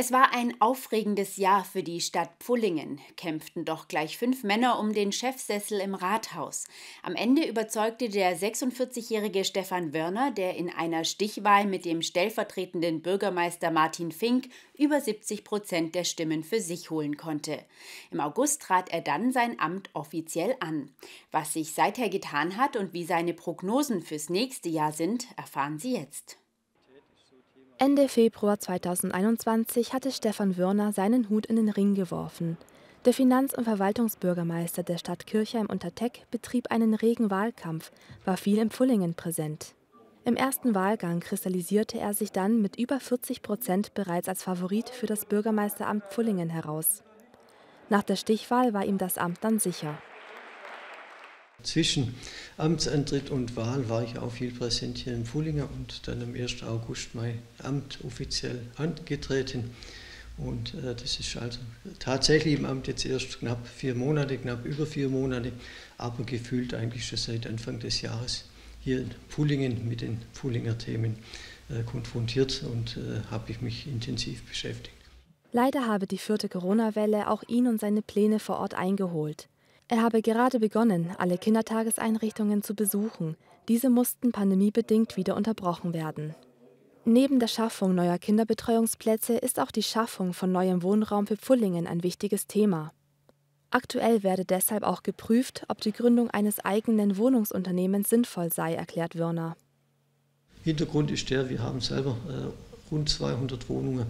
Es war ein aufregendes Jahr für die Stadt Pfullingen, kämpften doch gleich fünf Männer um den Chefsessel im Rathaus. Am Ende überzeugte der 46-jährige Stefan Wörner, der in einer Stichwahl mit dem stellvertretenden Bürgermeister Martin Fink über 70 Prozent der Stimmen für sich holen konnte. Im August trat er dann sein Amt offiziell an. Was sich seither getan hat und wie seine Prognosen fürs nächste Jahr sind, erfahren Sie jetzt. Ende Februar 2021 hatte Stefan Wörner seinen Hut in den Ring geworfen. Der Finanz- und Verwaltungsbürgermeister der Stadt Kirchheim-Unterteck betrieb einen regen Wahlkampf, war viel im Pfullingen präsent. Im ersten Wahlgang kristallisierte er sich dann mit über 40 Prozent bereits als Favorit für das Bürgermeisteramt Pfullingen heraus. Nach der Stichwahl war ihm das Amt dann sicher. Zwischen Amtsantritt und Wahl war ich auch viel präsent hier in Fullinger und dann am 1. August mein Amt offiziell angetreten. Und äh, das ist also tatsächlich im Amt jetzt erst knapp vier Monate, knapp über vier Monate, aber gefühlt eigentlich schon seit Anfang des Jahres hier in Pullingen mit den Pullinger Themen äh, konfrontiert und äh, habe ich mich intensiv beschäftigt. Leider habe die vierte Corona-Welle auch ihn und seine Pläne vor Ort eingeholt. Er habe gerade begonnen, alle Kindertageseinrichtungen zu besuchen. Diese mussten pandemiebedingt wieder unterbrochen werden. Neben der Schaffung neuer Kinderbetreuungsplätze ist auch die Schaffung von neuem Wohnraum für Pfullingen ein wichtiges Thema. Aktuell werde deshalb auch geprüft, ob die Gründung eines eigenen Wohnungsunternehmens sinnvoll sei, erklärt Wörner. Hintergrund ist der, wir haben selber äh, rund 200 Wohnungen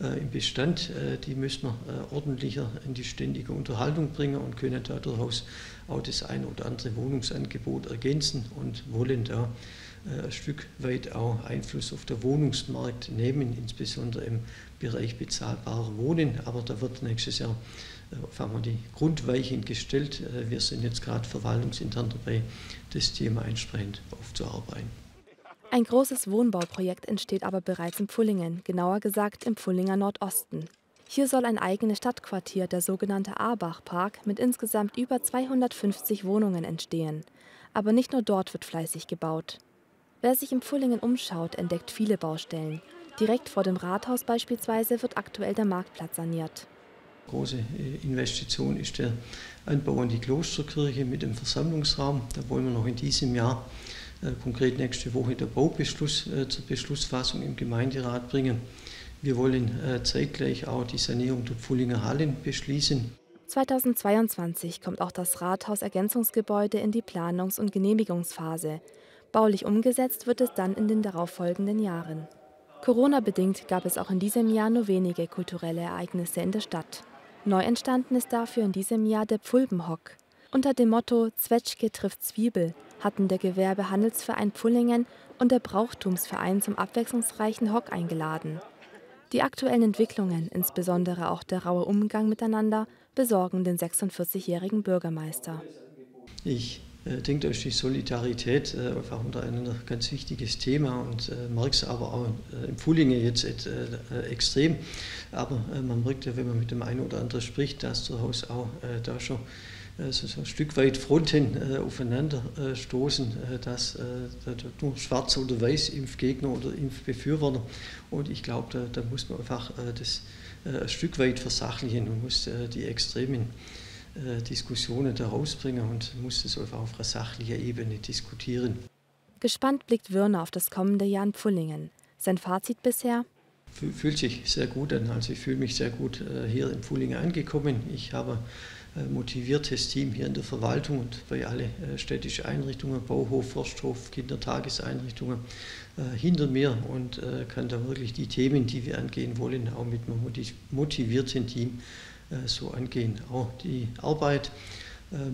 äh, im Bestand. Äh, die müssen wir äh, ordentlicher in die ständige Unterhaltung bringen und können daraus auch das ein oder andere Wohnungsangebot ergänzen und wollen da äh, ein Stück weit auch Einfluss auf den Wohnungsmarkt nehmen, insbesondere im Bereich bezahlbarer Wohnen. Aber da wird nächstes Jahr äh, haben wir die Grundweichen gestellt. Äh, wir sind jetzt gerade verwaltungsintern dabei, das Thema entsprechend aufzuarbeiten. Ein großes Wohnbauprojekt entsteht aber bereits in Pfullingen, genauer gesagt im Pfullinger Nordosten. Hier soll ein eigenes Stadtquartier, der sogenannte Arbach-Park, mit insgesamt über 250 Wohnungen entstehen. Aber nicht nur dort wird fleißig gebaut. Wer sich im Pfullingen umschaut, entdeckt viele Baustellen. Direkt vor dem Rathaus beispielsweise wird aktuell der Marktplatz saniert. Große äh, Investition ist der Anbau an die Klosterkirche mit dem Versammlungsraum. Da wollen wir noch in diesem Jahr konkret nächste Woche der Baubeschluss äh, zur Beschlussfassung im Gemeinderat bringen. Wir wollen äh, zeitgleich auch die Sanierung der Pfullinger Hallen beschließen. 2022 kommt auch das Rathaus-Ergänzungsgebäude in die Planungs- und Genehmigungsphase. Baulich umgesetzt wird es dann in den darauffolgenden Jahren. Corona-bedingt gab es auch in diesem Jahr nur wenige kulturelle Ereignisse in der Stadt. Neu entstanden ist dafür in diesem Jahr der Pfulbenhock. Unter dem Motto Zwetschge trifft Zwiebel hatten der Gewerbehandelsverein Pfullingen und der Brauchtumsverein zum abwechslungsreichen Hock eingeladen. Die aktuellen Entwicklungen, insbesondere auch der raue Umgang miteinander, besorgen den 46-jährigen Bürgermeister. Ich äh, denke, da ist die Solidarität äh, einfach untereinander ein ganz wichtiges Thema und äh, merkt es aber auch äh, im Pfullingen jetzt äh, extrem. Aber äh, man merkt ja, wenn man mit dem einen oder anderen spricht, dass durchaus auch äh, da schon also so ein Stück weit Fronten äh, aufeinander äh, stoßen, äh, dass nur Schwarz oder Weiß Impfgegner oder Impfbefürworter. Und ich glaube, da, da, muss man einfach das ein Stück weit versachlichen und muss die extremen Diskussionen da rausbringen und muss das einfach auf einer sachlichen Ebene diskutieren. Gespannt blickt Würner auf das kommende Jahr in Pfullingen. Sein Fazit bisher? Fühlt sich sehr gut an. Also ich fühle mich sehr gut hier in Pfullingen angekommen. Ich habe äh, motiviertes Team hier in der Verwaltung und bei allen äh, städtischen Einrichtungen, Bauhof, Forsthof, Kindertageseinrichtungen äh, hinter mir und kann da wirklich die Themen, die wir angehen wollen, auch mit einem motivierten Team so angehen. Auch die Arbeit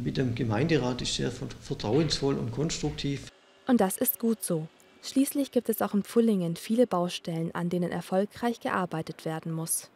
mit dem Gemeinderat ist sehr vertrauensvoll und konstruktiv. Und das ist gut so. Schließlich gibt es auch in Pfullingen viele Baustellen, an denen erfolgreich gearbeitet werden muss.